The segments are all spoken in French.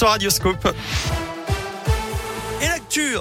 sur Radioscope.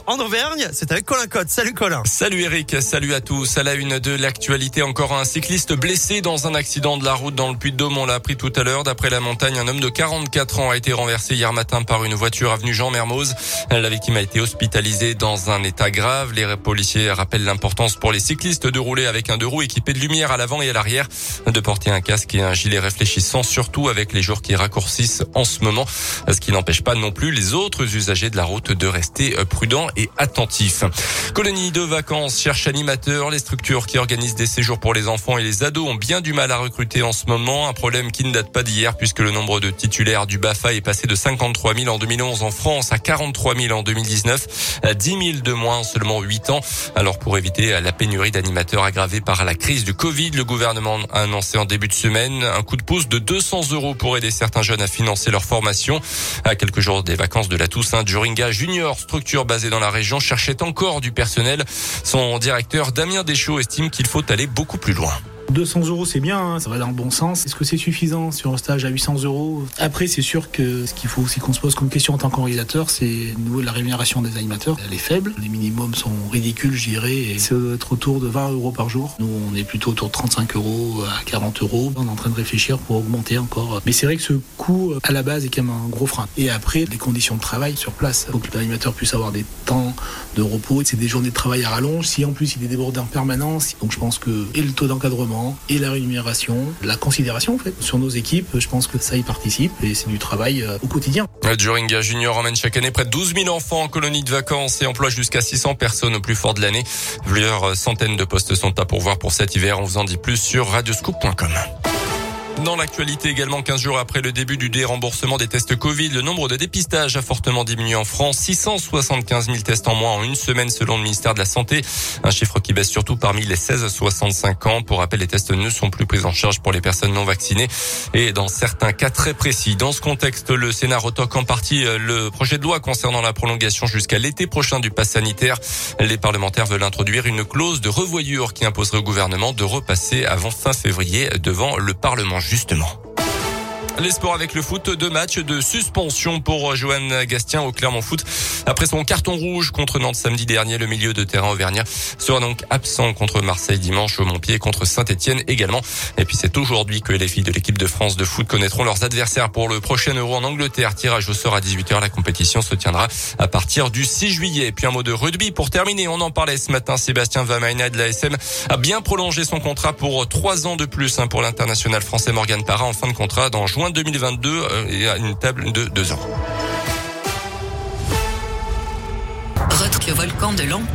En Auvergne, c'est avec Colin Cotte. Salut Colin. Salut Eric, salut à tous. À la une de l'actualité, encore un cycliste blessé dans un accident de la route dans le Puy-de-Dôme. On l'a appris tout à l'heure. D'après la montagne, un homme de 44 ans a été renversé hier matin par une voiture avenue Jean Mermoz. La victime a été hospitalisée dans un état grave. Les policiers rappellent l'importance pour les cyclistes de rouler avec un deux roues équipé de lumière à l'avant et à l'arrière, de porter un casque et un gilet réfléchissant, surtout avec les jours qui raccourcissent en ce moment, ce qui n'empêche pas non plus les autres usagers de la route de rester euh, prudent et attentif. Colonie de vacances cherche animateurs. Les structures qui organisent des séjours pour les enfants et les ados ont bien du mal à recruter en ce moment. Un problème qui ne date pas d'hier puisque le nombre de titulaires du BAFA est passé de 53 000 en 2011 en France à 43 000 en 2019. À 10 000 de moins en seulement 8 ans. Alors pour éviter la pénurie d'animateurs aggravée par la crise du Covid, le gouvernement a annoncé en début de semaine un coup de pouce de 200 euros pour aider certains jeunes à financer leur formation. À quelques jours des vacances de la Toussaint, Juringa Junior structure basée dans la région cherchait encore du personnel. Son directeur Damien Deschaux estime qu'il faut aller beaucoup plus loin. 200 euros, c'est bien, hein, ça va dans le bon sens. Est-ce que c'est suffisant sur un stage à 800 euros Après, c'est sûr que ce qu'il faut aussi qu'on se pose comme question en tant qu'organisateur, c'est au niveau de la rémunération des animateurs. Elle est faible, les minimums sont ridicules, je dirais, doit être autour de 20 euros par jour. Nous, on est plutôt autour de 35 euros à 40 euros. On est en train de réfléchir pour augmenter encore. Mais c'est vrai que ce coût, à la base, est quand même un gros frein. Et après, les conditions de travail sur place. Il faut que l'animateur puisse avoir des temps de repos. C'est des journées de travail à rallonge. Si en plus il est débordé en permanence, donc je pense que et le taux d'encadrement et la rémunération, la considération en fait sur nos équipes. Je pense que ça y participe et c'est du travail euh, au quotidien. Juringa Junior emmène chaque année près de 12 000 enfants en colonie de vacances et emploie jusqu'à 600 personnes au plus fort de l'année. Plusieurs centaines de postes sont à pourvoir pour cet hiver. On vous en dit plus sur radioscoop.com. Dans l'actualité également, 15 jours après le début du déremboursement des tests Covid, le nombre de dépistages a fortement diminué en France. 675 000 tests en moins en une semaine selon le ministère de la Santé. Un chiffre qui baisse surtout parmi les 16-65 ans. Pour rappel, les tests ne sont plus pris en charge pour les personnes non vaccinées et dans certains cas très précis. Dans ce contexte, le Sénat retoque en partie euh, le projet de loi concernant la prolongation jusqu'à l'été prochain du pass sanitaire. Les parlementaires veulent introduire une clause de revoyure qui imposerait au gouvernement de repasser avant fin février devant le Parlement justement. Les sports avec le foot, deux matchs de suspension pour Johan Gastien au Clermont Foot. Après son carton rouge contre Nantes samedi dernier, le milieu de terrain auvergnat sera donc absent contre Marseille dimanche au Montpied contre Saint-Etienne également. Et puis c'est aujourd'hui que les filles de l'équipe de France de foot connaîtront leurs adversaires pour le prochain Euro en Angleterre. Tirage au sort à 18h. La compétition se tiendra à partir du 6 juillet. Et puis un mot de rugby pour terminer. On en parlait ce matin. Sébastien Vamaina de la SM a bien prolongé son contrat pour trois ans de plus hein, pour l'international français Morgan Parra en fin de contrat dans juin 2022 euh, et à une table de deux ans. le volcan de